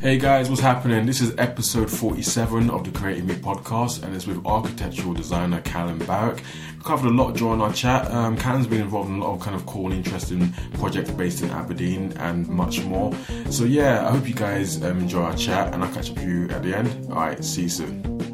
Hey guys, what's happening? This is episode 47 of the Creating Me podcast, and it's with architectural designer Callum Barrack. We covered a lot during our chat. Um, Callum's been involved in a lot of kind of cool and interesting projects based in Aberdeen and much more. So, yeah, I hope you guys um, enjoy our chat, and I'll catch up with you at the end. Alright, see you soon.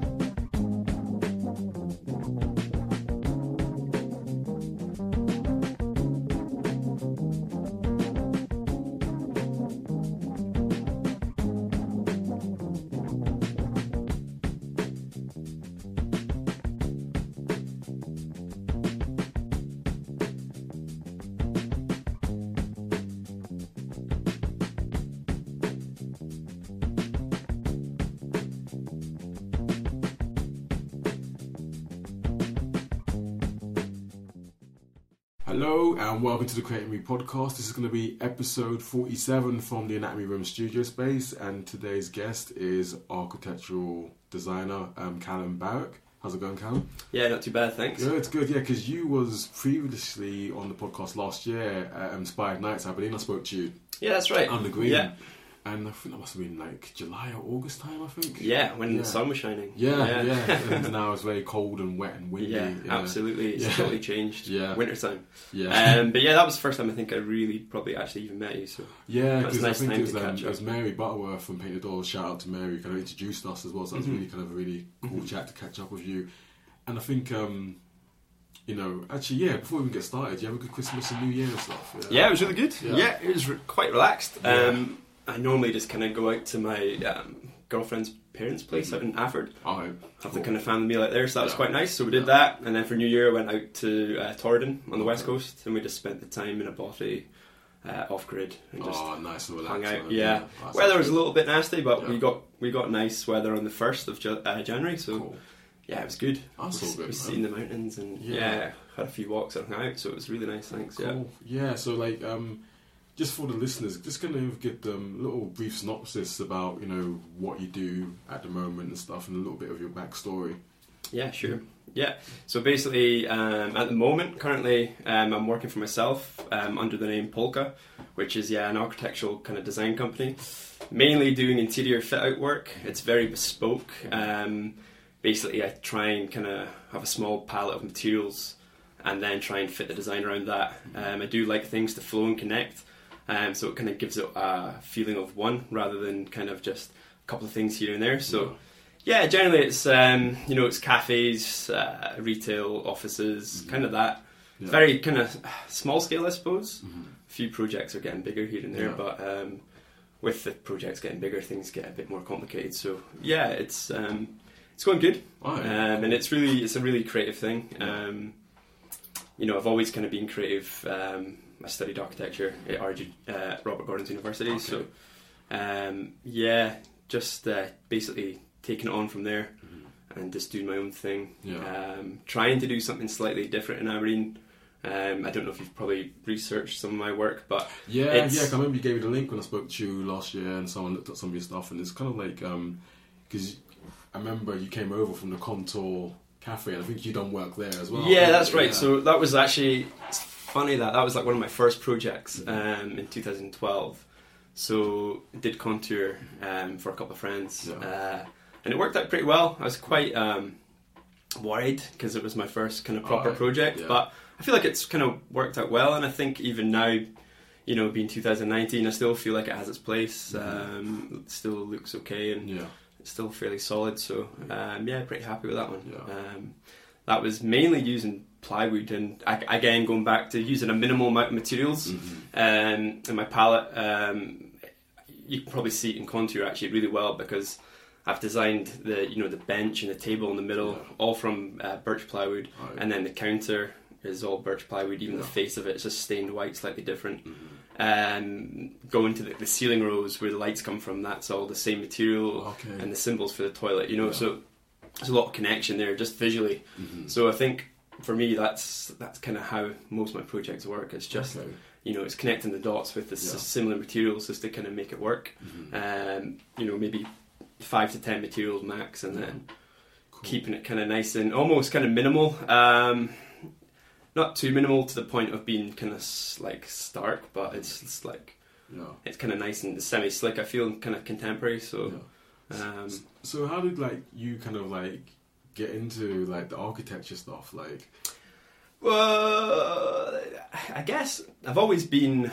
To the Creating Me podcast. This is going to be episode 47 from the Anatomy Room studio space, and today's guest is architectural designer um, Callum Barrack. How's it going, Callum? Yeah, not too bad, thanks. Yeah, it's good. Yeah, because you was previously on the podcast last year at Inspired Nights, I believe. I spoke to you Yeah, that's right. on the green, Yeah, and I think that must have been like July or August time. I think. yeah, when Yeah. the sun was shining. Yeah, yeah. and now it's very cold and wet and windy. Yeah, absolutely. It's Yeah. totally changed. Yeah. Wintertime. Yeah. Um, but yeah, that was the first time I think I really probably actually even met you. So Yeah, That's because nice I think time it was, to um, catch it was. Mary Butterworth from Painted Doors. Shout out to Mary, kind of introduced us as well. So that was Mhm. really kind of a really cool Mhm. chat to catch up with you. And I think, um, you know, actually, yeah. Before we even get started, you have a good Christmas and New Year and stuff. yeah, it was really good. Yeah. Yeah, it was re- quite relaxed. Yeah. Um, I normally just kind of go out to my um, girlfriend's parents' place out in Alford. All right. Have Cool. the kind of family meal out there, so that was quite nice. So we did Yeah. that, and then for New Year, I went out to uh, Torridon on the west coast, and we just spent the time in a bothy uh, off grid and just oh, nice and hung out. Yeah, That's weather was a little bit nasty, but Yeah. we got we got nice weather on the first of Ju- uh, January, so Cool. yeah, it was good. That's we, all good, we man. seen the mountains and Yeah. yeah. had a few walks and hung out, so it was really nice. Thanks. Yeah. Yeah. So, like, um, just for the listeners, just kind of give them a little brief synopsis about you know what you do at the moment and stuff, and a little bit of your backstory. Yeah, sure. Yeah. So basically, um, at the moment, currently, um, I'm working for myself um, under the name Polka, which is yeah an architectural kind of design company, mainly doing interior fit out work. It's very bespoke. Um, basically, I try and kind of have a small palette of materials, and then try and fit the design around that. Um, I do like things to flow and connect, um, so it kind of gives it a feeling of one rather than kind of just a couple of things here and there. So. Yeah, generally it's um, you know it's cafes, uh, retail, offices, Mhm. kind of that. Yeah. Very kind of small scale, I suppose. Mhm. A few projects are getting bigger here and there, Yeah. but um, with the projects getting bigger, things get a bit more complicated. So yeah, it's um, it's going good, All right. um, and it's really it's a really creative thing. Yeah. Um, you know, I've always kind of been creative. Um, I studied architecture at RG, uh, Robert Gordon's University, Okay. so um, yeah, just uh, basically taking it on from there Mhm. and just doing my own thing. Yeah. Um, trying to do something slightly different in Aberdeen. Um, I don't know if you've probably researched some of my work, but Yeah, yeah. I remember you gave me the link when I spoke to you last year, and someone looked at some of your stuff, and it's kind of like because I remember you came over from the Contour Cafe, and I think you done work there as well. yeah, that's right. Yeah. So that was actually funny that that was like one of my first projects um, in 2012. So I did contour um, for a couple of friends, Yeah. uh, and it worked out pretty well. I was quite um, worried because it was my first kind of proper Alright, project, yeah. but I feel like it's kind of worked out well. And I think even now, you know, being 2019, I still feel like it has its place. Mhm. Um, it still looks okay and yeah, it's still fairly solid. So um, yeah, pretty happy with that one. Um, that was mainly using plywood and I, again going back to using a minimal amount of materials Mhm. um, in my palette. Um, you can probably see it in contour actually really well because I've designed the you know the bench and the table in the middle Yeah. all from uh, birch plywood, and then the counter is all birch plywood. Even Yeah. the face of it is just stained white, slightly different. Mhm. Um, going to the, the ceiling rows where the lights come from, that's all the same material Okay. and the symbols for the toilet. You know, so there's a lot of connection there just visually. Mhm. So I think for me, that's that's kind of how most of my projects work. It's just Okay. you know, it's connecting the dots with the s- Yeah. similar materials just to kind of make it work. Mhm. Um, you know, maybe five to ten materials max, and then Cool. keeping it kind of nice and almost kind of minimal. Um, not too minimal to the point of being kind of s- like stark, but it's, it's like Yeah. it's kind of nice and semi slick. I feel kind of contemporary. So, um, So how did like you kind of like get into like the architecture stuff? Like, well, I guess I've always been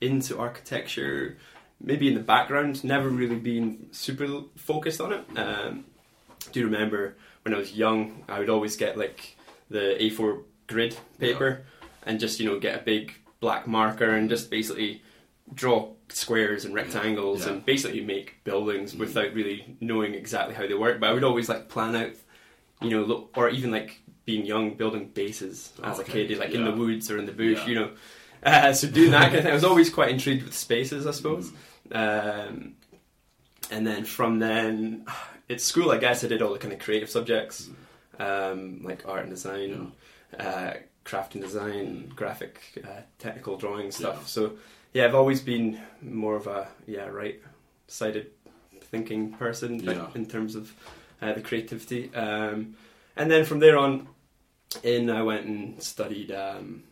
into architecture. Maybe in the background, never really been super focused on it. Um, do you remember when I was young? I would always get like the A4 grid paper and just you know get a big black marker and just basically draw squares and rectangles Yeah. and basically make buildings without really knowing exactly how they work. But I would always like plan out, you know, or even like being young, building bases as Okay, a kid, like in the woods or in the bush, Yeah. you know. Uh, so doing that kind of thing, I was always quite intrigued with spaces, I suppose. Um, and then from then, at school, I guess I did all the kind of creative subjects, um, like art and design, uh, craft and design, graphic, uh, technical drawing stuff. Yeah. So yeah, I've always been more of a yeah right-sided thinking person like, Yeah. in terms of uh, the creativity. Um, and then from there on, in I went and studied um,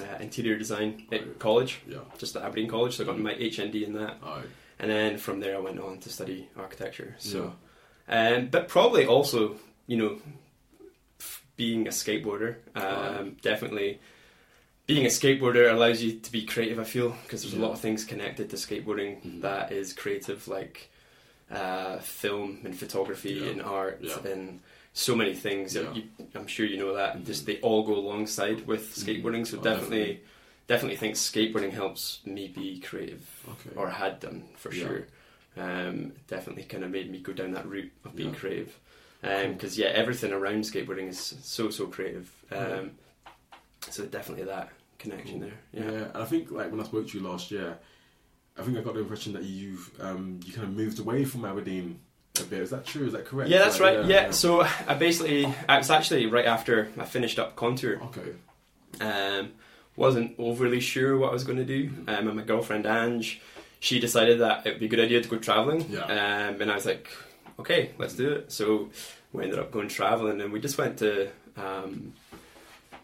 uh, interior design at Right. college, yeah, just at Aberdeen College. So I got my HND in that. And then from there, I went on to study architecture. So, um, but probably also, you know, f- being a skateboarder, um, Right. definitely being a skateboarder allows you to be creative. I feel because there's a lot of things connected to skateboarding Mhm. that is creative, like uh, film and photography Yeah. and art Yeah. and so many things. Yeah. You, I'm sure you know that. Mhm. Just they all go alongside with Mhm. skateboarding. So Oh, definitely, definitely. definitely think skateboarding helps me be creative okay, or had done for sure. Um, definitely kind of made me go down that route of being creative. Because yeah, everything around skateboarding is so so creative. Um. So definitely that connection Cool. there. yeah. Yeah. And I think like when I spoke to you last year, I think I got the impression that you've um, you kind of moved away from Aberdeen a bit. Is that true? Is that correct? Yeah, that's Like, right. Yeah. So I basically, I was actually right after I finished up contour. Okay. Um, wasn't overly sure what I was going to do. Mhm. Um, and my girlfriend Ange, she decided that it would be a good idea to go traveling. Yeah. Um, and I was like, okay, let's do it. So we ended up going traveling, and we just went to um,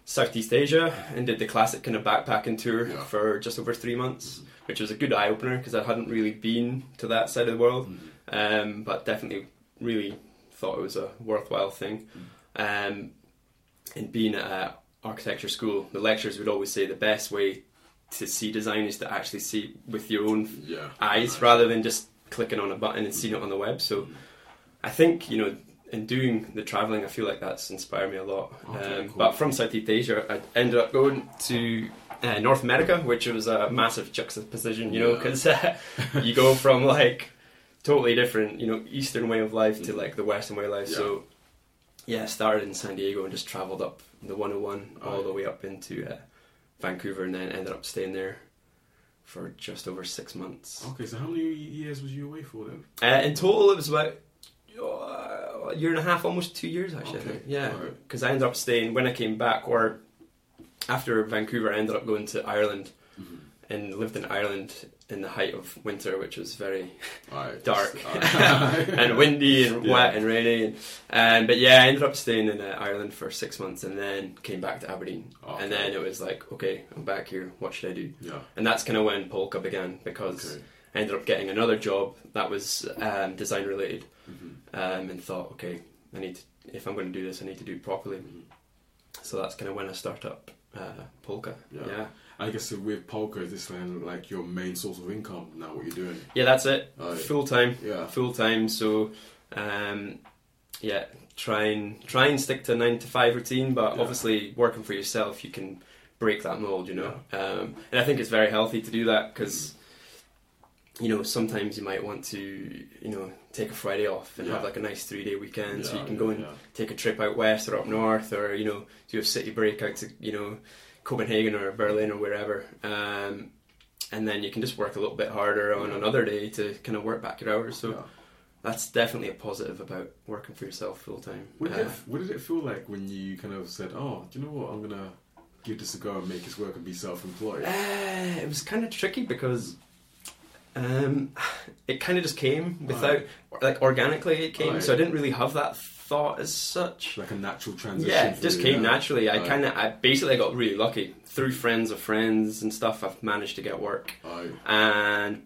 Southeast Asia and did the classic kind of backpacking tour Yeah. for just over three months, which was a good eye opener because I hadn't really been to that side of the world Mhm. um, but definitely really thought it was a worthwhile thing. Um, and being at architecture school, the lecturers would always say the best way to see design is to actually see with your own Yeah. eyes rather than just clicking on a button and seeing it on the web. So I think you know. In doing the traveling, I feel like that's inspired me a lot. Okay, um, cool. But from Southeast Asia, I ended up going to uh, North America, which was a massive juxtaposition, you know, because you go from like totally different, you know, Eastern way of life to like the Western way of life. Yeah. So, yeah, started in San Diego and just traveled up the 101 all the way up into uh, Vancouver, and then ended up staying there for just over six months. Okay. So how many years was you away for then? Uh, in total, it was about uh, a year and a half, almost two years actually. I Okay, think. Yeah, because I ended up staying when I came back, or after Vancouver, I ended up going to Ireland Mhm. and lived in Ireland in the height of winter, which was very Alright. dark Alright. and windy and Yeah. wet and rainy. And, um, but yeah, I ended up staying in uh, Ireland for six months and then came back to Aberdeen. Okay. And then it was like, okay, I'm back here. What should I do? Yeah. And that's kind of when Polka began because Okay. I ended up getting another job that was um, design related Mhm. um, and thought, okay, I need to, if I'm going to do this, I need to do it properly. Mhm. So that's kind of when I start up uh, Polka. Yeah. yeah. I guess with polka, is this then like your main source of income now? What you're doing? Yeah, that's it. Right. Full time. Yeah. full time. So, um, yeah, try and try and stick to a nine to five routine. But Yeah. obviously, working for yourself, you can break that mold. You know, um, and I think it's very healthy to do that because. You know, sometimes you might want to, you know, take a Friday off and Yeah. have like a nice three day weekend, so you can go and yeah. take a trip out west or up north, or you know, do a city break out to you know Copenhagen or Berlin or wherever, um, and then you can just work a little bit harder on Yeah. another day to kind of work back your hours. So Yeah. that's definitely a positive about working for yourself full time. What did, Uh, it, what did it feel like when you kind of said, "Oh, do you know what? I'm gonna give this a go and make this work and be self-employed"? Uh, it was kind of tricky because um, it kind of just came without, like organically it came. Right. So I didn't really have that thought as such. Like a natural transition. Yeah, it just came naturally. I Right. kind of, I basically got really lucky through friends of friends and stuff. I've managed to get work, and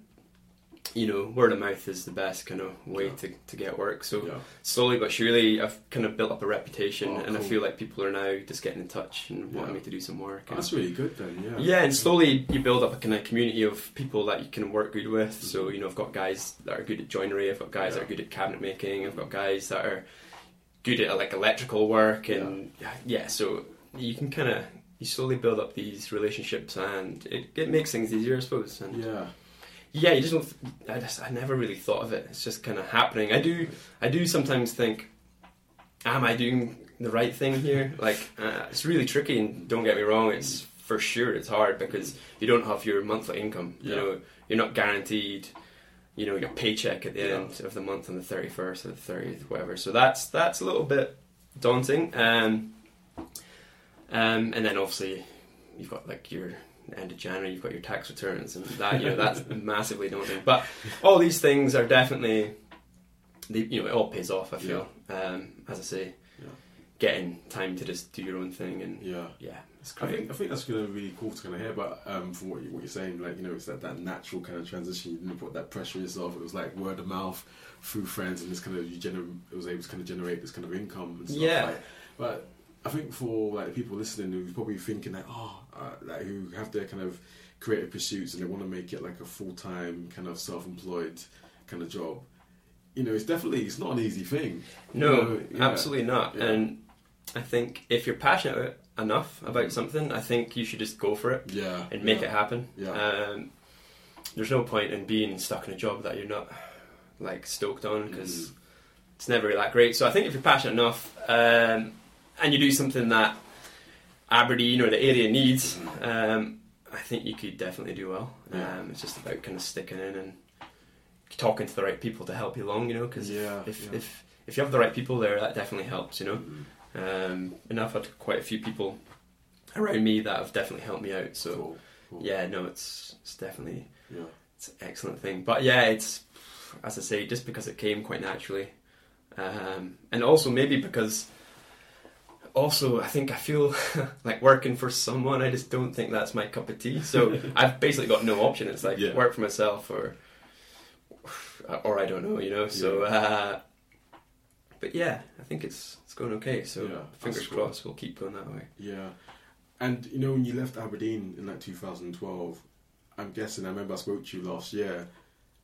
you know, word of mouth is the best kind of way Yeah. to, to get work. So Yeah. slowly but surely, I've kind of built up a reputation, Oh, and I feel like people are now just getting in touch and wanting me to do some work. Oh, and- that's really good then. Yeah. yeah, and slowly you build up a kind of community of people that you can work good with. So Mhm. you know, I've got guys that are good at joinery. I've got guys that are good at cabinet making. I've got guys that are good at like electrical work, and yeah, so you can kind of you slowly build up these relationships, and it, it makes things easier, I suppose. And Yeah. Yeah, you just don't. I just I never really thought of it. It's just kind of happening. I do I do sometimes think, am I doing the right thing here? Like uh, it's really tricky, and don't get me wrong, it's for sure it's hard because you don't have your monthly income. You Yeah. know, you're not guaranteed. You know, your paycheck at the Yeah. end of the month on the thirty first or the thirtieth, whatever. So that's that's a little bit daunting. Um, um, and then obviously you've got like your end of January, you've got your tax returns, and that you know that's massively daunting. But all these things are definitely, they, you know, it all pays off. I feel, um, as I say, Yeah. getting time to just do your own thing, and Yeah. yeah, it's I think I think that's gonna be really cool to kind of hear about um, from what, you, what you're saying. Like you know, it's that, that natural kind of transition. You didn't put that pressure yourself. It was like word of mouth through friends, and this kind of you gener- it was able to kind of generate this kind of income and stuff. Yeah. Like, but I think for like people listening who's probably thinking that oh, uh, like who have their kind of creative pursuits and they want to make it like a full time kind of self employed kind of job. You know, it's definitely it's not an easy thing. No, know, yeah. absolutely not. Yeah. And I think if you're passionate enough about something, I think you should just go for it Yeah. and make yeah. it happen. Yeah. Um, there's no point in being stuck in a job that you're not like stoked on because Mhm. it's never that great. So I think if you're passionate enough um, and you do something that Aberdeen or the area needs, um, I think you could definitely do well. Yeah. Um, it's just about kind of sticking in and talking to the right people to help you along. You know, because Yeah, if yeah. if if you have the right people there, that definitely helps. You know. Mhm. Um, and I've had quite a few people around me that have definitely helped me out. So Cool, cool. yeah, no, it's it's definitely Yeah. it's an excellent thing. But yeah, it's as I say, just because it came quite naturally, um, and also maybe because also I think I feel like working for someone. I just don't think that's my cup of tea. So I've basically got no option. It's like Yeah. work for myself or or I don't know, you know. So. Uh, but yeah, I think it's it's going okay. So Yeah, fingers cool. crossed, we'll keep going that way. Yeah, and you know when you left Aberdeen in like 2012, I'm guessing I remember I spoke to you last year.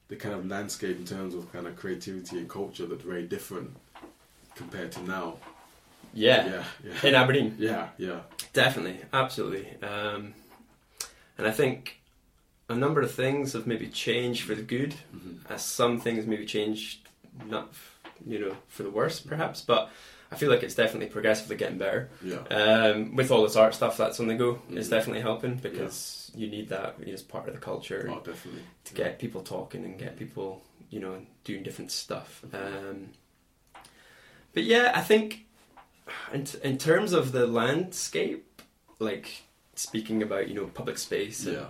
The kind of landscape in terms of kind of creativity and culture looked very different compared to now. Yeah, yeah, yeah, in Aberdeen. yeah, yeah. Definitely, absolutely. Um, and I think a number of things have maybe changed for the good, Mhm. as some things maybe changed not, f- you know, for the worse perhaps, but I feel like it's definitely progressively getting better. yeah. Um, with all this art stuff that's on the go, it's Mhm. definitely helping because you need that as part of the culture Oh, definitely. to get people talking and get people, you know, doing different stuff. Um, but yeah, I think in, t- in terms of the landscape, like speaking about, you know, public space and Yeah,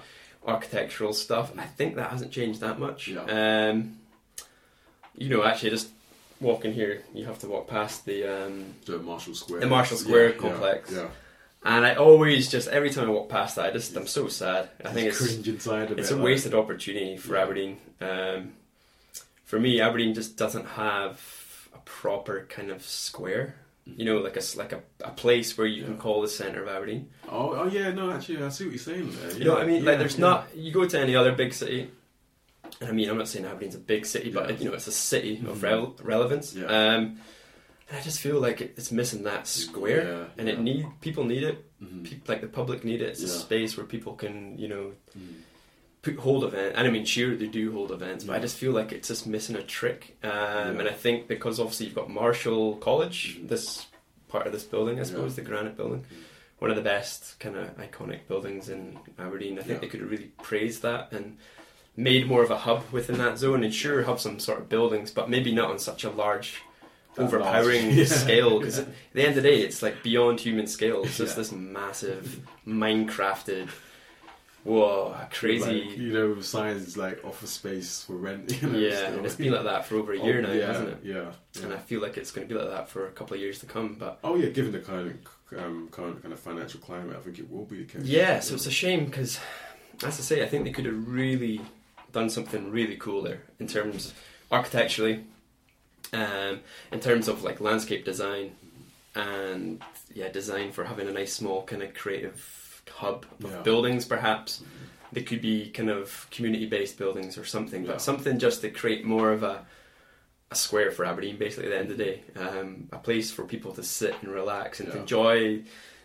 architectural stuff, I think that hasn't changed that much. Yeah. Um, you know, actually, just walking here, you have to walk past the. Um, the Marischal Square. The Marischal Square Yeah, complex. Yeah, and I always just, every time I walk past that, I just, I'm so sad. I think it's. cringe inside of It's a like- wasted opportunity for. Aberdeen. Um, for me, Aberdeen just doesn't have a proper kind of square. You know, like a like a, a place where you can call the centre of Aberdeen. Oh, oh yeah, no, actually, I see what you're saying there. You know what I mean? Yeah, like, there's yeah. not. You go to any other big city. and I mean, I'm not saying Aberdeen's a big city, but Yeah. you know, it's a city of Mhm. rel- relevance. Yeah. Um, and I just feel like it, it's missing that square, Yeah, and it need people need it. Mhm. Pe- like the public need it. It's a space where people can, you know, Mhm. Put, hold event. And I mean, sure, they do hold events, but I just feel like it's just missing a trick. Um, Yeah. And I think because obviously you've got Marischal College, Mhm. this part of this building, I Yeah. suppose, the granite building, one of the best kind of iconic buildings in Aberdeen. I think Yeah. they could have really praised that and made more of a hub within that zone. And sure, have some sort of buildings, but maybe not on such a large. Overpowering. Yeah. scale because at the end of the day, it's like beyond human scale. It's just Yeah. this massive, Minecrafted Whoa, crazy. Like, you know, signs like office space for rent. You know, yeah, still. and it's been like that for over a year Oh, now, yeah, hasn't it? Yeah, yeah. And I feel like it's going to be like that for a couple of years to come. But Oh yeah, given the current um, current kind of financial climate, I think it will be the case. yeah, so it's a shame because, as I say, I think they could have really done something really cool there in terms architecturally, um, in terms of like landscape design, and yeah, design for having a nice small kind of creative hub of Yeah. buildings, perhaps. They could be kind of community based buildings or something, Yeah. but something just to create more of a a square for Aberdeen, basically, at the end of the day. Um, a place for people to sit and relax and Yeah. enjoy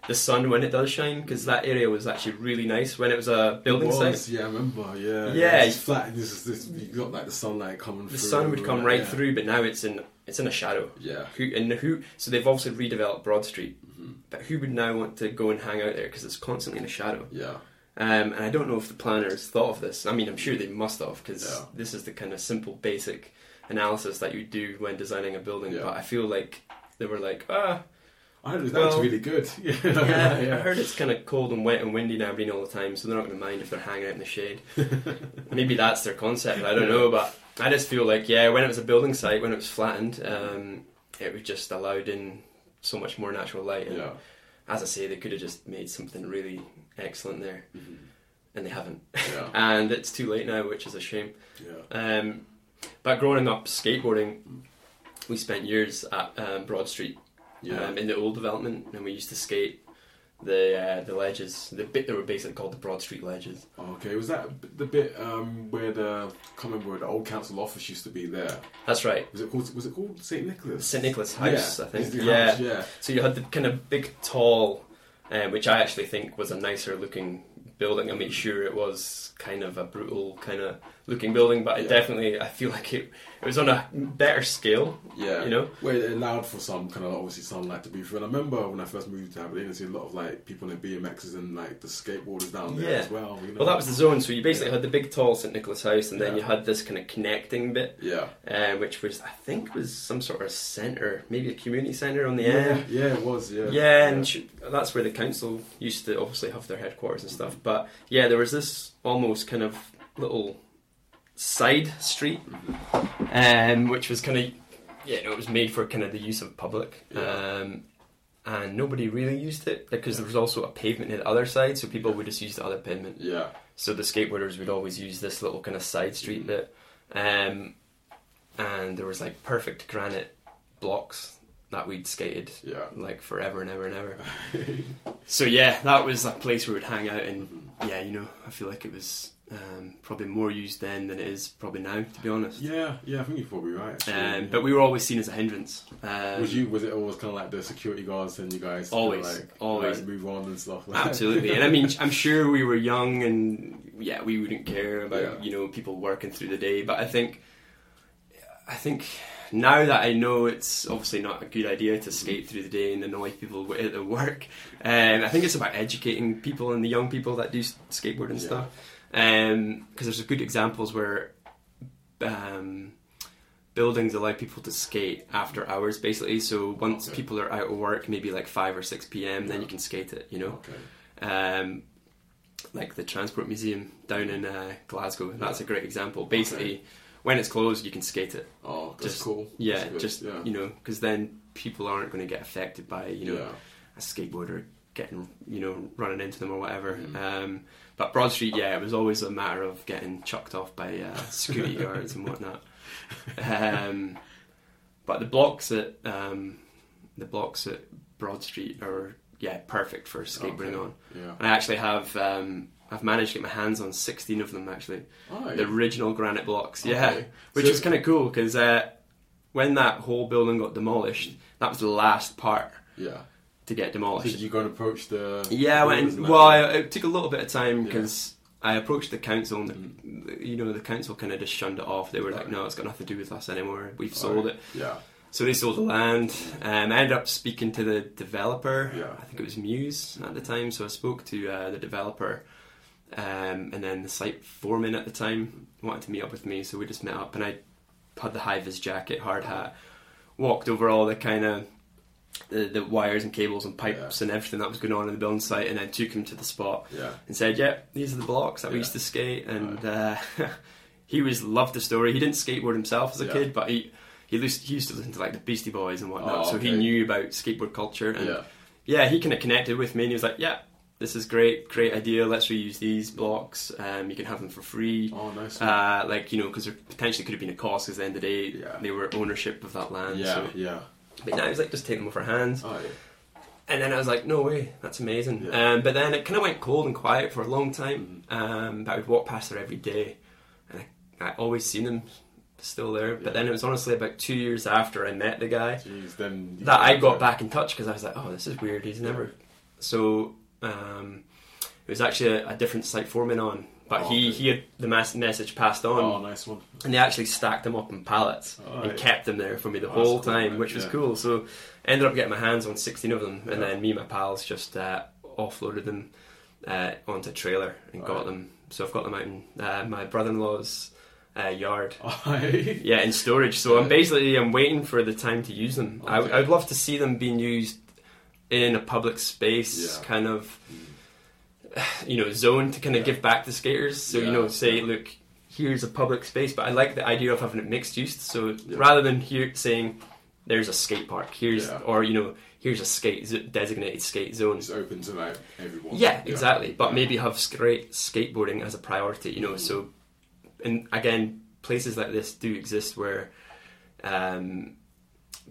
the sun when it does shine, because that area was actually really nice when it was a building It site. Yeah, I remember. Yeah, Yeah. It's flat. This is this. You got like the sunlight coming. The through, sun would come right yeah. through, but now it's in it's in a shadow. Yeah. Who and who? So they've also redeveloped Broad Street, but who would now want to go and hang out there because it's constantly in a shadow? Yeah. Um, and I don't know if the planners thought of this. I mean, I'm sure they must have because Yeah. this is the kind of simple, basic analysis that you do when designing a building. Yeah. But I feel like they were like, ah, I heard it Well, actually really good. Yeah. yeah, I heard it's kind of cold and wet and windy in Aberdeen all the time, so they're not going to mind if they're hanging out in the shade. Maybe that's their concept. I don't know, but I just feel like yeah, when it was a building site, when it was flattened, um, it was just allowed in so much more natural light. And Yeah. as I say, they could have just made something really excellent there, Mhm. and they haven't. Yeah. and it's too late now, which is a shame. Yeah. Um, but growing up skateboarding, we spent years at um, Broad Street Yeah. um, in the old development, and we used to skate the uh, the ledges. The bit they were basically called the Broad Street ledges. Okay, was that the bit um, where the I can't remember where the old council office used to be there? That's right, Was it called Was it called Saint Nicholas? St Nicholas House, yeah. I think. Yeah. house, yeah. So you had the kind of big, tall, um, which I actually think was a nicer looking building. I made sure it was kind of a brutal kind of looking building, but it Yeah. definitely I feel like it it was on a better scale. Yeah, You know? where it allowed for some kind of obviously sunlight to be through. And I remember when I first moved to Aberdeen, I see a lot of like people in BMXs and like the skateboarders down there Yeah. as well. You know? Well, that was the zone. So you basically Yeah. had the big, tall St Nicholas House, and then Yeah. you had this kind of connecting bit, yeah, uh, which was I think was some sort of centre, maybe a community centre on the yeah, end. yeah, it was. Yeah, Yeah, and sh- that's where the council used to obviously have their headquarters and stuff. But yeah, there was this almost kind of little side street, um, which was kind of yeah, it was made for kind of the use of public. Yeah. Um, and nobody really used it because there was also a pavement near the other side, so people would just use the other pavement. yeah, So the skateboarders would always use this little kind of side street bit, um, and there was like perfect granite blocks that we'd skated yeah. like forever and ever and ever. So yeah, that was a place where we'd hang out, and yeah, you know, I feel like it was um, probably more used then than it is probably now, to be honest. Yeah, yeah, I think you're probably right. actually. Um, but we were always seen as a hindrance. Um, was you? Was it always kind of like the security guards and you guys? Always, like, always. like, move on and stuff. Like Absolutely, and I mean, I'm sure we were young, and yeah, we wouldn't care about Yeah. you know people working through the day. But I think, I think now that I know it's obviously not a good idea to skate through the day and annoy people at their work, um, I think it's about educating people and the young people that do skateboard and Yeah. stuff. Because there's good examples where um, buildings allow people to skate after hours, basically. So once Okay. people are out of work, maybe like five or six p.m., then you can skate it. You know Okay. um, like the Transport Museum down in uh, Glasgow. That's a great example. Basically, when it's closed, you can skate it. Oh, that's Just- cool. Yeah, That's just yeah. you know, because then people aren't going to get affected by you know yeah. a skateboarder getting you know running into them or whatever. Mhm. Um, but Broad Street, yeah, it was always a matter of getting chucked off by uh, security guards and whatnot. Um, but the blocks at um, the blocks at Broad Street are yeah perfect for skateboarding Okay. on. Yeah. I actually have um, I've managed to get my hands on 16 of them actually, Oh, the original granite blocks. Yeah, which So- was kind of cool because uh, when that whole building got demolished, that was the last part Yeah. To get So demolished. did you go and approach the? Yeah, I went. And, well. I, it took a little bit of time Yeah. because I approached the council, and the, you know the council kind of just shunned it off. They were like, "No, it's got nothing to do with us anymore. We've Right. sold it." Yeah. So they sold the land. Um, I ended up speaking to the developer. Yeah. I think it was Muse at the time. So I spoke to uh, the developer, um, and then the site foreman at the time wanted to meet up with me. So we just met up, and I had the high vis jacket, hard hat, walked over all the kind of the, the wires and cables and pipes and everything that was going on in the building site, and then took him to the spot Yeah. and said, "Yeah, these are the blocks that we used to skate." And uh, he was loved the story. He didn't skateboard himself as a Yeah. kid, but he he used, he used to listen to like the Beastie Boys and whatnot, Oh, so he knew about skateboard culture. And Yeah. yeah, he kind of connected with me, and he was like, "Yeah, this is great, great idea. Let's reuse these blocks. Um, you can have them for free." Oh, nice. Uh, like you know, because there potentially could have been a cost. Because at the end of the day, Yeah. they were ownership of that land. yeah. So. Yeah. But now he's like, just take them off our hands. Oh, yeah. And then I was like, no way, that's amazing. Yeah. Um, but then it kind of went cold and quiet for a long Mm-hmm. time. Um, but I would walk past her every day, and I, I always seen him still there. But Yeah. then it was honestly about two years after I met the guy Jeez, then that I got back in touch because I was like, oh, this is weird. He's never. So um, it was actually a, a different site foreman on, but Oh, he he had the mass message passed on. Oh, nice one. And they actually stacked them up in pallets Oh, and kept them there for me the Oh, whole cool, time, man. which was Yeah. cool. So I ended up getting my hands on 16 of them, and Yeah. then me and my pals just uh, offloaded them uh, onto a trailer and got Right. them. So I've got them out in uh, my brother-in-law's uh, yard. Yeah, in storage. So I'm basically I'm waiting for the time to use them. I, Okay. I would love to see them being used in a public space, Yeah. kind of, you know, zone to kind of Yeah. give back to skaters. So you know, say, yeah. look, here's a public space, but I like the idea of having it mixed use. So Yeah. rather than here saying there's a skate park, here's Yeah. or you know, here's a skate z- designated skate zone. It's open to like everyone. Yeah, exactly. But Yeah. maybe have straight skateboarding as a priority, you know. Mm. So, and again, places like this do exist where um,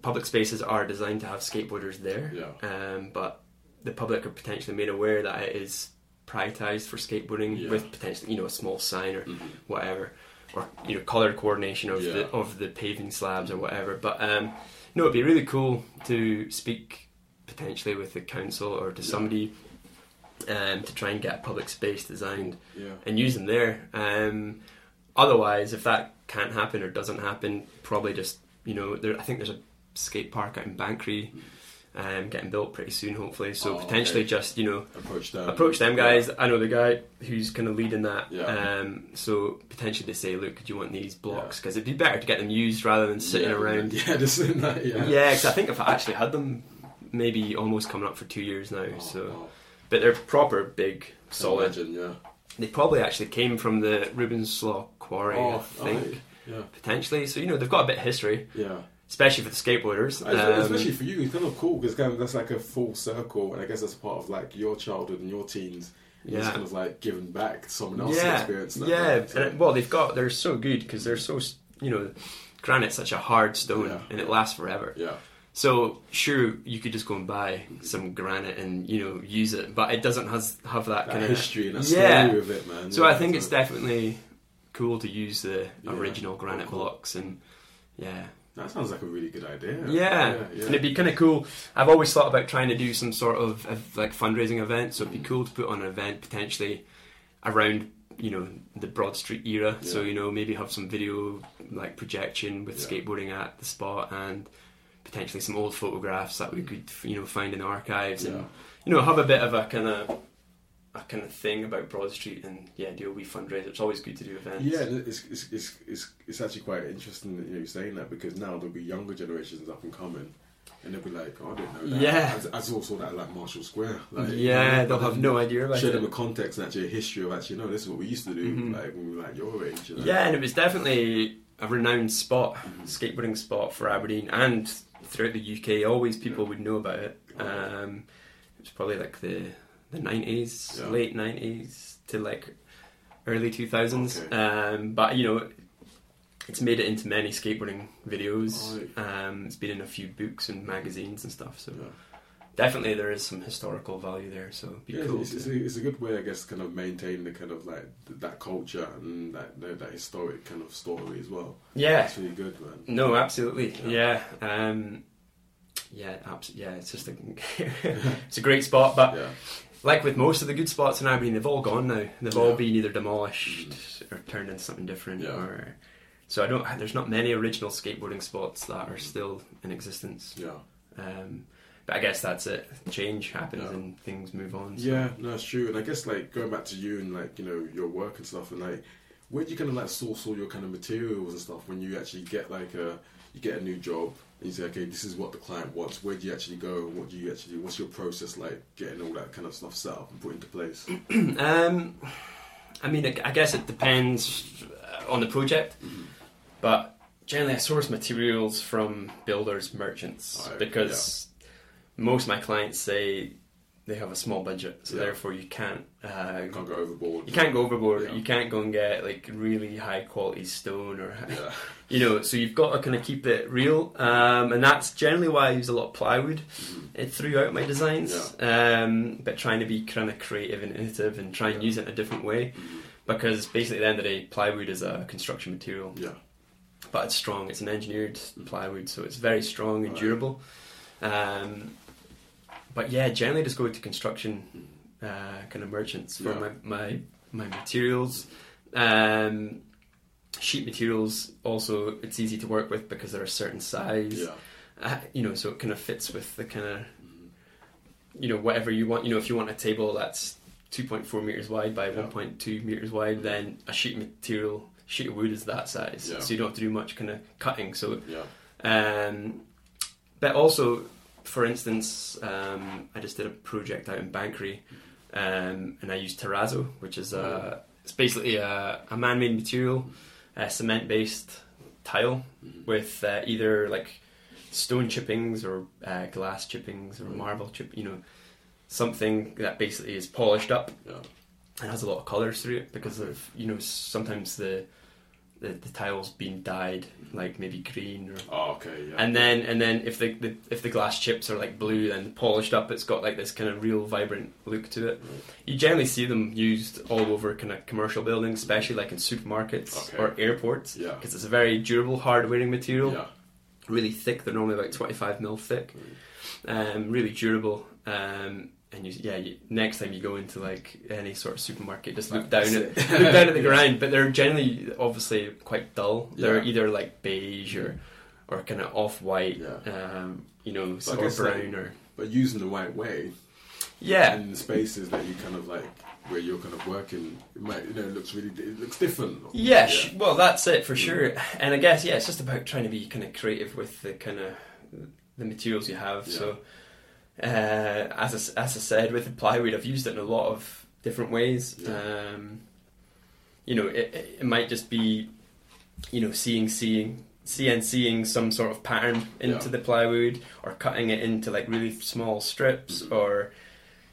public spaces are designed to have skateboarders there. Yeah. Um, but the public are potentially made aware that it is prioritized for skateboarding Yeah. with potentially, you know, a small sign or Mhm. whatever, or you know, color coordination of Yeah. the of the paving slabs or whatever. But um, no, it'd be really cool to speak potentially with the council or to Yeah. somebody um, to try and get a public space designed and use them there. Um, otherwise, if that can't happen or doesn't happen, probably just you know, there, I think there's a skate park out in Banchory. Um, getting built pretty soon, hopefully. So Oh, potentially, okay. just you know, Approach them. approach them guys. I know the guy who's kind of leading that. Yeah. Um, so potentially they say, look, do you want these blocks? Because it'd be better to get them used rather than sitting yeah, around. Yeah, just in that. Yeah. Yeah, because I think I've actually had them maybe almost coming up for two years now. Oh, so, oh, but they're proper big, solid. Imagine, yeah. They probably actually came from the Rubislaw quarry, I Oh, think, aye. Yeah. potentially. So you know they've got a bit of history, Yeah. Especially for the skateboarders. Um, Especially for you, it's kind of cool because kind of that's like a full circle, and I guess that's part of like your childhood and your teens. Yeah. It's kind of like giving back to someone else's yeah, experience. yeah. So- And, well, they've got they're so good because they're so you know granite's such a hard stone Yeah. and it lasts forever. yeah. So sure, you could just go and buy some granite and you know use it, but it doesn't has have that, That kind of history and that yeah. story with it, man. So yeah, I think so- it's definitely cool to use the original granite Cool. blocks and yeah. That sounds like a really good idea. Yeah, yeah, and it'd be kind of cool. I've always thought about trying to do some sort of, of like fundraising event, so it'd be Mm. cool to put on an event potentially around you know the Broad Street era. So you know maybe have some video like projection with Yeah. skateboarding at the spot and potentially some old photographs that we could you know find in the archives Yeah. and you know have a bit of a kind of a kind of thing about Broad Street and yeah do a wee fundraiser. It's always good to do events. Yeah, it's, it's, it's, it's, it's actually quite interesting that you know, you're saying that because now there'll be younger generations up and coming, and they'll be like, oh, I didn't know that. Yeah. As, as also that like Marischal Square. Like, yeah, you know, they'll have no idea about Show it. them a context and actually a history of actually, no, this is what we used to do Mhm. like when we were like your age. You know? Yeah, and it was definitely a renowned spot, Mhm. skateboarding spot for Aberdeen and throughout the UK. Always people Yeah. would know about it. Um, it was probably like the the nineties, Yeah. late nineties to like early two thousands. Okay. Um, but you know, it's made it into many skateboarding videos. Right. Um, it's been in a few books and magazines and stuff. So Yeah. definitely there is some historical value there. So Yeah, cool. it's, it's, a, it's a good way, I guess, to kind of maintain the kind of like th- that culture and that that, that historic kind of story as well. yeah, It's really good, man. No, absolutely. Yeah. Yeah. Um, yeah, abs- yeah, it's just a it's a great spot, but Yeah, like with most of the good spots in Aberdeen, they've all gone now. They've all been either demolished or turned into something different. Yeah. Or so I don't. There's not many original skateboarding spots that are still in existence. yeah. Um, but I guess that's it. Change happens Yeah. and things move on. So. Yeah, no, it's true. And I guess like going back to you and like you know your work and stuff, and like where do you kind of like source all your kind of materials and stuff when you actually get like a you get a new job and you say okay this is what the client wants. Where do you actually go? What do you actually do? what's your process like getting all that kind of stuff set up and put into place? Um, I mean, I guess it depends on the project, Mm-hmm. but generally I source materials from builders, merchants, Alright, because most of my clients say they have a small budget, so Yeah. therefore you can't. Uh, you can't go overboard you can't go overboard. Yeah. You can't go and get like really high quality stone or yeah you know. So you've got to kind of keep it real, um, and that's generally why I use a lot of plywood Mhm. uh, throughout my designs. Um, but trying to be kind of creative and innovative and try and use it in a different way, Mhm. because basically at the end of the day, plywood is a construction material, yeah but it's strong. It's an engineered plywood, so it's very strong and Right. durable. Um, but yeah, generally just go to construction uh, kind of merchants for Yeah. my, my my materials. Um, sheet materials also it's easy to work with because they're a certain size. yeah Uh, you know, so it kind of fits with the kind of Mhm. you know whatever you want. You know, if you want a table that's 2.4 meters wide by Yeah. 1.2 meters wide, then a sheet material sheet of wood is that size, Yeah. so you don't have to do much kind of cutting. So yeah um, but also, for instance, um, I just did a project out in Banchory, um, and I used terrazzo, which is a, it's basically a, a man-made material, cement-based tile Mhm. with uh, either like stone chippings or uh, glass chippings or marble chip, you know, something that basically is polished up yeah and has a lot of colours through it because of you know sometimes the the, the tiles being dyed like maybe green or oh okay yeah. And then and then if the, the if the glass chips are like blue then polished up it's got like this kind of real vibrant look to it. Right. you generally see them used all over kind of commercial buildings especially like in supermarkets Okay. or airports yeah. because it's a very durable hard wearing material. Yeah. Really thick they're normally about 25 mil thick. Um, really durable. Um, and you, yeah, you, next time you go into like any sort of supermarket, just look down at look down at the Yeah. ground. But they're generally obviously quite dull. They're Yeah. either like beige or or kind of off white, Yeah. um, you know, I or brown like, or but using the right way yeah, In the spaces that you kind of like where you're kind of working it might you know it looks really it looks different Yeah, sh well, that's it for sure. And I guess yeah, it's just about trying to be kind of creative with the kind of the materials you have. So, uh, as I, as I said, with the plywood, I've used it in a lot of different ways. Yeah. Um, you know, it, it, might just be, you know, seeing seeing CNCing some sort of pattern into Yeah. the plywood, or cutting it into like really small strips, Mhm. or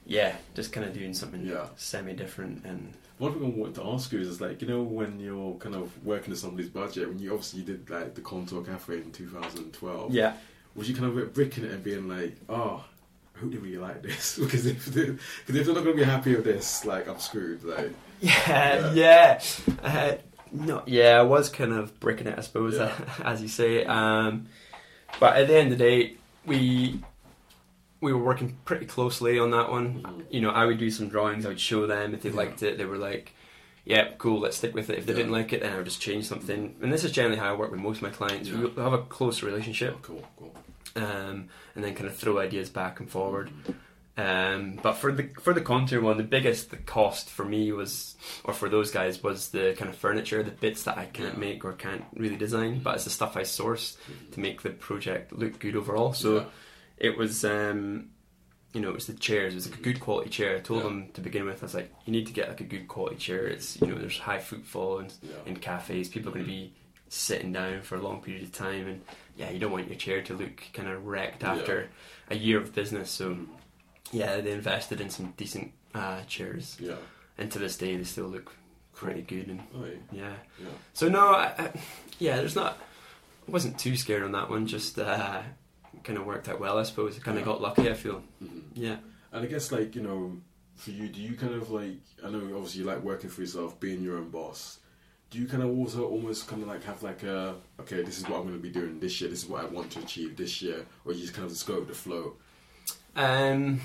yeah, just kind of doing something Yeah. semi different and. One thing I wanted to ask you is, like, you know, when you're kind of working to somebody's budget, when you obviously did like the Contour Cafe in 2012, Yeah, was you kind of bricking it and being like, oh, hope they really like this? because if, they, cause if they're not going to be happy with this, like, I'm screwed. Like, Yeah, yeah. Uh, no, yeah, I was kind of bricking it, I suppose, Yeah. as you say. Um, but at the end of the day, we we were working pretty closely on that one. Mhm. You know, I would do some drawings. I would show them if they Yeah. liked it. They were like, "Yeah, cool, let's stick with it." If they Yeah. didn't like it, then I would just change something. And this is generally how I work with most of my clients. Yeah. We have a close relationship, oh, cool, cool. Um, and then kind of throw ideas back and forward. Um, but for the for the contour one, the biggest the cost for me was, or for those guys, was the kind of furniture, the bits that I can't Yeah. make or can't really design, but it's the stuff I source to make the project look good overall. So Yeah. it was, um, you know, it was the chairs. It was like a good quality chair. I told Yeah. them to begin with, I was like, you need to get like a good quality chair. It's you know, there's high footfall and yeah. in cafes. People are going to be sitting down for a long period of time, and yeah, you don't want your chair to look kind of wrecked Yeah. after a year of business. So yeah, they invested in some decent uh, chairs, Yeah. and to this day they still look pretty good. And Oh, yeah. yeah, yeah. so no, I, I, yeah, there's not. I wasn't too scared on that one. Just uh, kind of worked out well, I suppose. Kind of Yeah. got lucky. I feel. Mhm. Yeah. And I guess, like, you know, for you, do you kind of like, I know obviously you like working for yourself, being your own boss. Do you kind of also almost kind of like have like a, okay, this is what I'm going to be doing this year, this is what I want to achieve this year, or you just kind of just go with the flow? Um,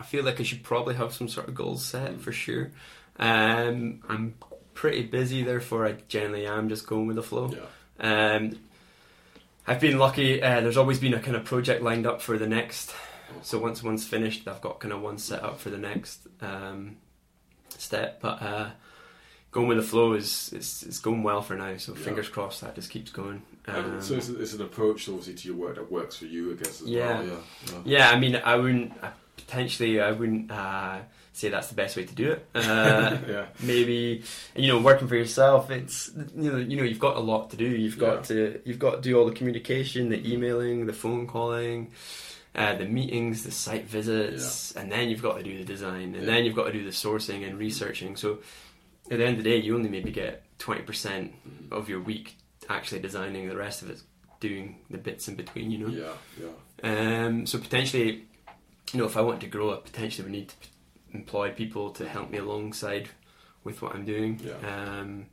I feel like I should probably have some sort of goals set for sure. Um, I'm pretty busy, therefore I generally am just going with the flow. Yeah. Um, I've been lucky. Uh, there's always been a kind of project lined up for the next. So once one's finished, I've got kind of one set up for the next um, step. But uh, going with the flow is it's, it's going well for now. So Yeah. fingers crossed that just keeps going. Um, so it's, it's an approach, obviously, to your work that works for you, I guess, as Yeah. well. Yeah. yeah. Yeah, I mean, I wouldn't uh, potentially. I wouldn't uh, say that's the best way to do it. Uh, yeah. maybe you know, working for yourself. It's you know, you know, you've got a lot to do. You've got to you've got to do all the communication, the emailing, the phone calling. Uh, the meetings, the site visits, and then you've got to do the design, and Yeah. then you've got to do the sourcing and researching. So, at the end of the day, you only maybe get twenty percent of your week actually designing. The rest of it's doing the bits in between. You know. Yeah. Yeah. Um, so potentially, you know, if I want to grow, I potentially would need to employ people to help me alongside with what I'm doing, Yeah. um,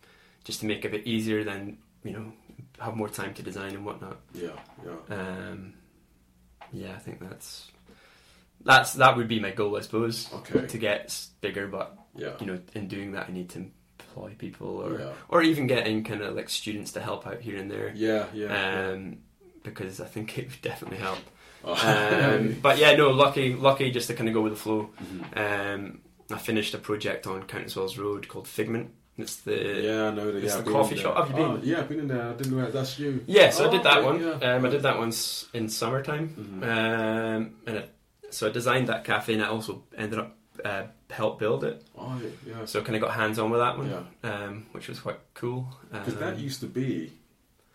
just to make it a bit easier. Then you know, have more time to design and whatnot. Yeah. Yeah. Um, yeah, I think that's that's that would be my goal, I suppose, Okay. to get bigger. But Yeah. you know, in doing that, I need to employ people or Yeah. or even getting kind of like students to help out here and there. Yeah. Yeah. Um, because I think it would definitely help. Oh. Um, but yeah, no, lucky, lucky just to kind of go with the flow. Mhm. Um, I finished a project on Countesswells Road called Figment. It's the yeah, I know that. it's Yeah, the coffee shop. Have you been? Oh, yeah, I've been in there. I didn't know that. That's you. yeah. So Oh, I did that one. yeah. Um, I did that one s- in summertime. Mhm. Um, and it, so I designed that cafe, and I also ended up uh, help build it. Oh, yeah. So kind of got hands on with that one, Yeah. um, which was quite cool. Because Um, that used to be,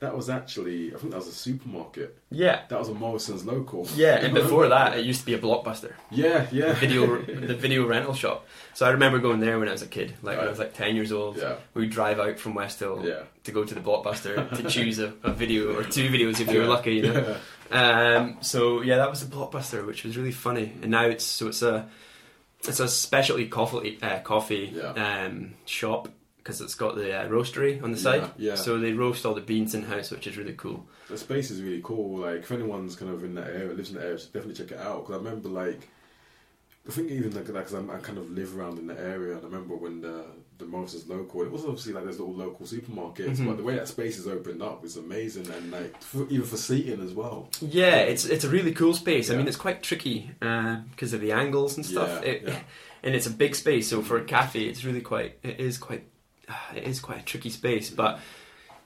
that was actually, I think that was a supermarket. yeah, That was a Morrison's local. yeah. And before that, it used to be a blockbuster. Yeah, yeah. the video the video rental shop. So I remember going there when I was a kid, like when I was like ten years old. Yeah, We'd drive out from Westhill yeah. to go to the blockbuster to choose a, a video or two videos if you were lucky. You know. Um, so yeah, that was the blockbuster, which was really funny. And now it's so it's a it's a specialty coffee uh, coffee Yeah. um, shop because it's got the uh, roastery on the side. Yeah, yeah. So they roast all the beans in house, which is really cool. The space is really cool. Like, if anyone's kind of in that area, lives in that area, definitely check it out. Because I remember, like, I think even like because I'm I kind of live around in the area, and I remember when the the Morrison's local, it was obviously like there's little local supermarkets, Mhm. but the way that space is opened up is amazing, and like for, even for seating as well. Yeah, it's it's a really cool space. I mean, it's quite tricky because of the angles and stuff. Yeah, It- yeah. And it's a big space, so for a cafe, it's really quite. It is quite. It is quite a tricky space, but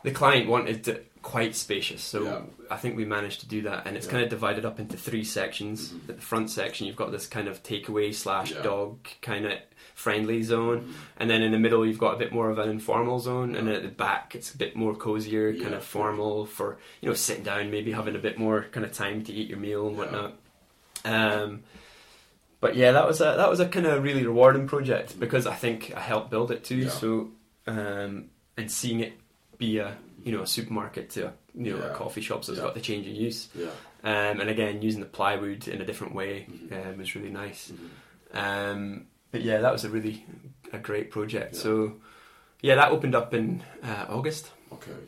the client wanted it quite spacious, so Yeah. I think we managed to do that. And it's Yeah. kind of divided up into three sections. Mhm. At the front section, you've got this kind of takeaway slash dog kind of friendly zone, and then in the middle, you've got a bit more of an informal zone, and then at the back, it's a bit more cozier, kind of formal for you know sitting down, maybe having a bit more kind of time to eat your meal and whatnot. Um, but yeah, that was a that was a kind of really rewarding project because I think I helped build it too. Yeah. So um, and seeing it be a you know a supermarket to a, you know Yeah. a coffee shop, so it's Yeah. got the change in use. Yeah. Um, and again, using the plywood in a different way Mhm. um, was really nice. Mhm. Um, but yeah, that was a really a great project. So yeah, that opened up in uh, August. Okay.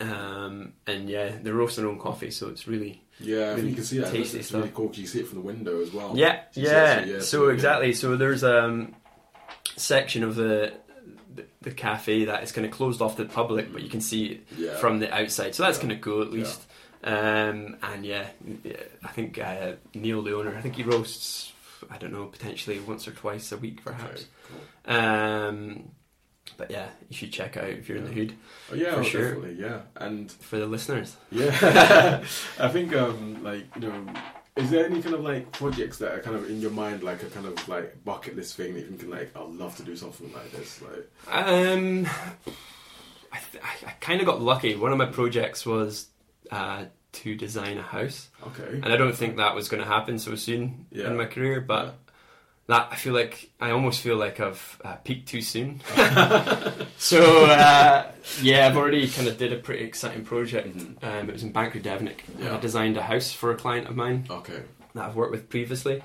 Um, and yeah, they roast their own coffee, so it's really Yeah, Really you can see that. Tasty it's really stuff. You see it from the window as well. yeah, yeah. yeah, So yeah. exactly. So there's um section of the the, cafe that is kind of closed off to the public, but you can see Yeah. from the outside. So that's Yeah. kind of cool at least. Um, and yeah, yeah, I think uh, Neil, the owner, I think he roasts. I don't know, potentially once or twice a week, perhaps. Okay, cool. Um, but yeah, you should check out if you're in the hood Oh, yeah, For oh, sure. Yeah, and for the listeners. Yeah, I think um like you know, is there any kind of like projects that are kind of in your mind, like a kind of like bucket list thing that you can like, I'd love to do something like this, like Um, I, th- I, kind of got lucky. One of my projects was uh, to design a house, okay, and I don't think that was going to happen so soon Yeah. in my career. But. That I feel like I almost feel like I've uh, peaked too soon. so uh, yeah, I've already kind of did a pretty exciting project. Mhm. Um, it was in Banchory-Devenick. Yeah. I designed a house for a client of mine okay, that I've worked with previously.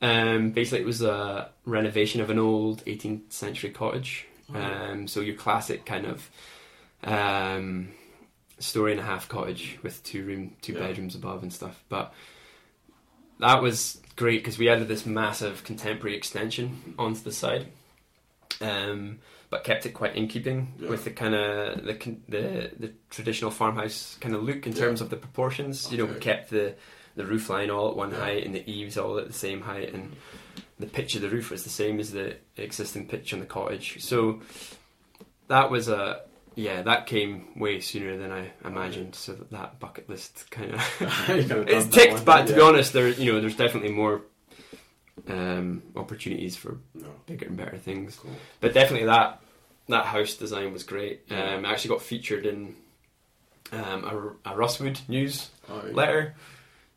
Um, basically, it was a renovation of an old 18th century cottage. Oh. Um, so your classic kind of um, story and a half cottage with two room, two Yeah. bedrooms above and stuff. But that was great because we added this massive contemporary extension onto the side, um, but kept it quite in keeping Yeah. with the kind of the, the the traditional farmhouse kind of look in Yeah. terms of the proportions. You know, we kept the the roof line all at one Yeah. height and the eaves all at the same height and the pitch of the roof was the same as the existing pitch on the cottage. So that was a yeah that came way sooner than I imagined. So that, that bucket list kind of it's ticked. But to be honest, there you know there's definitely more um, opportunities for No. bigger and better things. Cool. But definitely that that house design was great. Yeah. Um, I actually got featured in um, a, a Russwood news Oh, yeah. letter.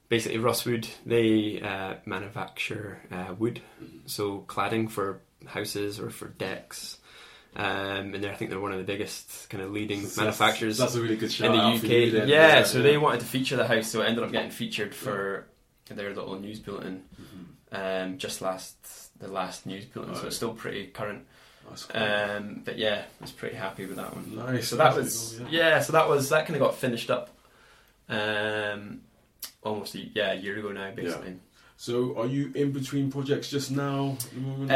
Basically, Russwood they uh, manufacture uh, wood, Mhm. so cladding for houses or for decks. Um, and I think they're one of the biggest kind of leading That's- manufacturers That's a really good shout in the UK. then. yeah, so they wanted to feature the house, so it ended up getting featured for their little news bulletin Mhm. um, just last the last news bulletin, so it's still pretty current. Cool. Um, but yeah, I was pretty happy with that one. nice. So that was cool, yeah. So that was that kind of got finished up. Um, almost a, yeah a year ago now, basically. So are you in between projects just now? at the moment?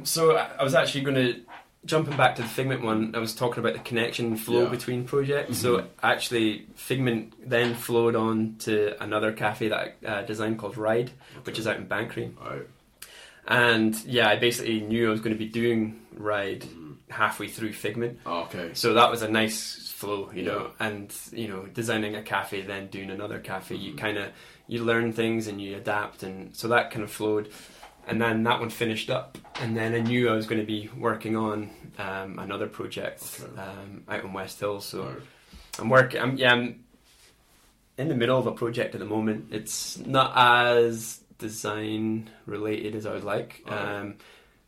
Um, so I I was actually going to jumping back to the Figment one. I was talking about the connection flow Yeah. between projects. So Mhm. actually, Figment then flowed on to another cafe that I uh, designed called Ride, which is out in Banchory. Right. And yeah, I basically knew I was going to be doing Ride Mhm. halfway through Figment. Oh, okay. So that was a nice flow, you Yeah. know. And you know, designing a cafe, then doing another cafe, you Mhm. kind of you learn things and you adapt, and so that kind of flowed. And then that one finished up, and then I knew I was going to be working on um, another project Okay. um, out in Westhill. So Right. I'm working. I'm yeah. I'm in the middle of a project at the moment. It's not as design related as I would like. Alright. Um,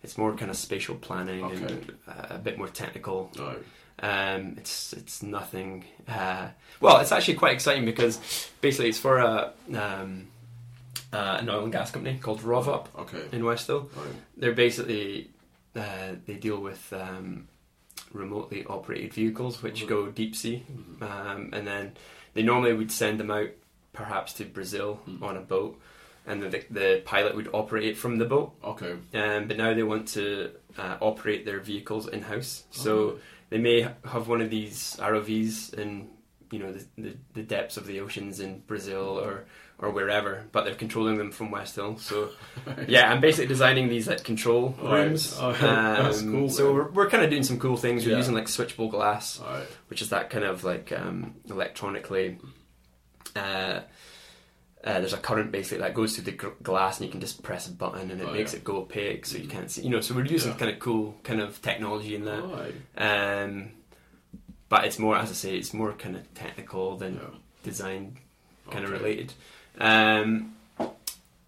it's more kind of spatial planning Okay. and uh, a bit more technical. Right. Um, it's it's nothing. Uh, well, it's actually quite exciting because basically it's for a um, uh, an oil and gas company called ROVOP Okay. in Westhill. Right. They're basically uh, they deal with um, remotely operated vehicles which Mhm. go deep sea, Mhm. um, and then they normally would send them out perhaps to Brazil Mhm. on a boat, and the the pilot would operate it from the boat. Okay. Um, but now they want to uh, operate their vehicles in house, so Oh, they may have one of these ROVs in you know the, the, the depths of the oceans in Brazil or or wherever, but they're controlling them from Westhill. So yeah, I'm basically designing these like control Right. rooms. Oh, that's Um, cool, So man. we're, we're kind of doing some cool things. We're Yeah. using like switchable glass, right. which is that kind of like um, electronically. Uh, uh, there's a current basically that goes through the gr- glass, and you can just press a button, and it Oh, makes yeah. it go opaque, so you can't see. You know, so we're using Yeah. kind of cool kind of technology in that. Right. Um, but it's more, as I say, it's more kind of technical than design kind of related. Um,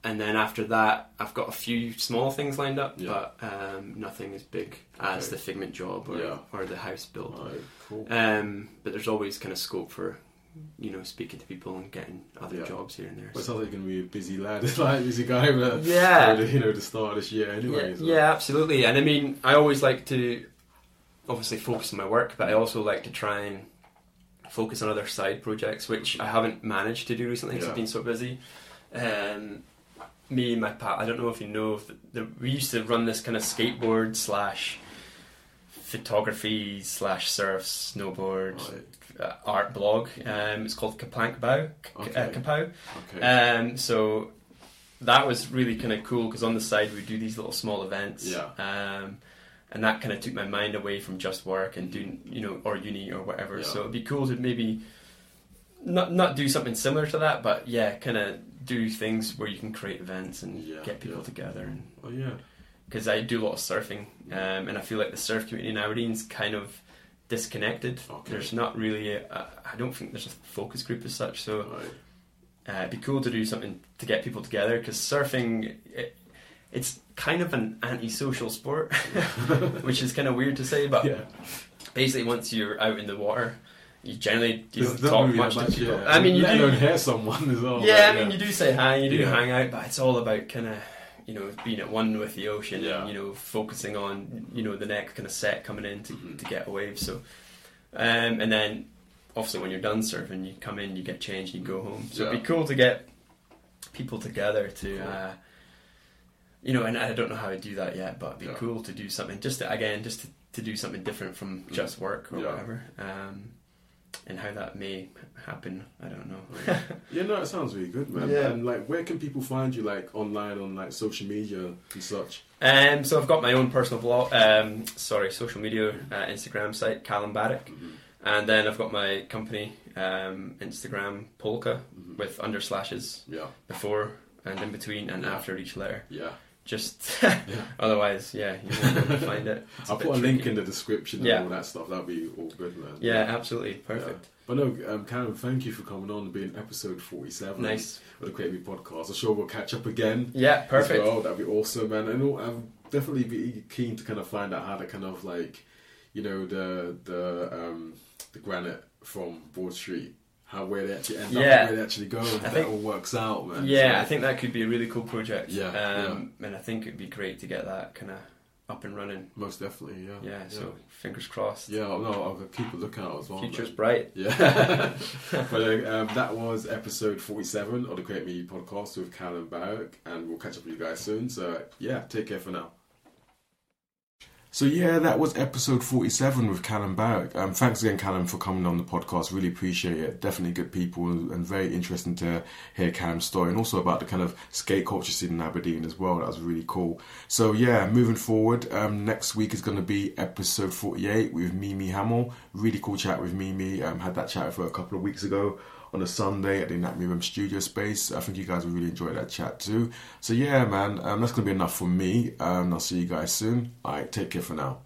and then after that, I've got a few small things lined up, Yeah. but um, nothing as big as Okay. the Figment job or, Yeah. or the house build. Right. Cool. Um, but there's always kind of scope for, you know, speaking to people and getting other Yeah. jobs here and there. Well, so- sounds like you're gonna be a busy lad. It's like a busy guy, but Yeah. you know the start of this year anyway. yeah, so. yeah, absolutely. And I mean, I always like to obviously focus on my work, but I also like to try and focus on other side projects, which I haven't managed to do recently because Yeah. I've been so busy. Um, me and my pal, I don't know if you know, the, the, we used to run this kind of skateboard slash photography slash surf, snowboard, Right. uh, art blog. Um, it's called Kaplank Bow. K- Okay. Uh, Kapow. Okay. Um, so that was really kind of cool because on the side we do these little small events. Yeah. Um, and that kind of took my mind away from just work and doing, you know, or uni or whatever. Yeah. So it'd be cool to maybe not not do something similar to that, but yeah, kind of do things where you can create events and Yeah, get people yeah. together. And oh yeah. because I do a lot of surfing, um, and I feel like the surf community in Aberdeen's kind of disconnected. Okay. There's not really, I don't think there's a focus group as such. So Right. uh, it'd be cool to do something to get people together because surfing, it, it's kind of an antisocial sport, which is kind of weird to say, but yeah. basically once you're out in the water, you generally you There's don't talk much to people. yeah. I mean, you let do, hear someone as well. yeah, like, I mean, you do say hi, you do hang out, but it's all about kind of you know being at one with the ocean and you know focusing on you know the next kind of set coming in to, Mhm. to get a wave. So, um, and then obviously when you're done surfing, you come in, you get changed, you go home. So it'd be cool to get people together to. Uh, you know, and I don't know how to do that yet, but it'd be Yeah. cool to do something just to, again, just to, to do something different from just work or Yeah. whatever. Um, and how that may happen, I don't know. yeah, no, it sounds really good, man. Yeah. And like, where can people find you, like online on like social media and such? Um, so I've got my own personal blog, um, sorry, social media, uh, Instagram site, Callum Barrick, Mm-hmm. and then I've got my company um, Instagram Polka Mhm. with under slashes Yeah, before and in between and Yeah. after each letter. yeah, Just yeah. otherwise, yeah, you won't be able to find it. It's I'll bit put a link in the description and Yeah. all that stuff. That'd be all good, man. Yeah, absolutely, perfect. But no, um, Callum, thank you for coming on and being episode 47 Nice. of the Create Me podcast. I'm sure we'll catch up again. Yeah, perfect. well. That'd be awesome, man. And I'll definitely be keen to kind of find out how to kind of like, you know, the the um, the granite from Broad Street, how where they actually end up, Yeah. and where they actually go, and how think- that all works out, man. Yeah, So- I think that could be a really cool project. Yeah, um, and I think it'd be great to get that kind of up and running. most definitely, yeah. Yeah, so fingers crossed. yeah, no, I'll keep a lookout as well. Future's man. bright. Yeah. but uh, um, that was episode 47 of the Create Me podcast with Callum Barrick, and we'll catch up with you guys soon. So, yeah, take care for now. So yeah, that was episode forty-seven with Callum Barrick. Um, thanks again, Callum, for coming on the podcast. Really appreciate it. Definitely good people and very interesting to hear Callum's story and also about the kind of skate culture scene in Aberdeen as well. That was really cool. So yeah, moving forward, um, next week is going to be episode forty-eight with Mimi Hamill. Really cool chat with Mimi. Um, had that chat with her a couple of weeks ago on a Sunday at the Anatomy Room studio space. I think you guys will really enjoy that chat too. So yeah, man, um, that's gonna be enough for me. Um, I'll see you guys soon. All right, take care for now.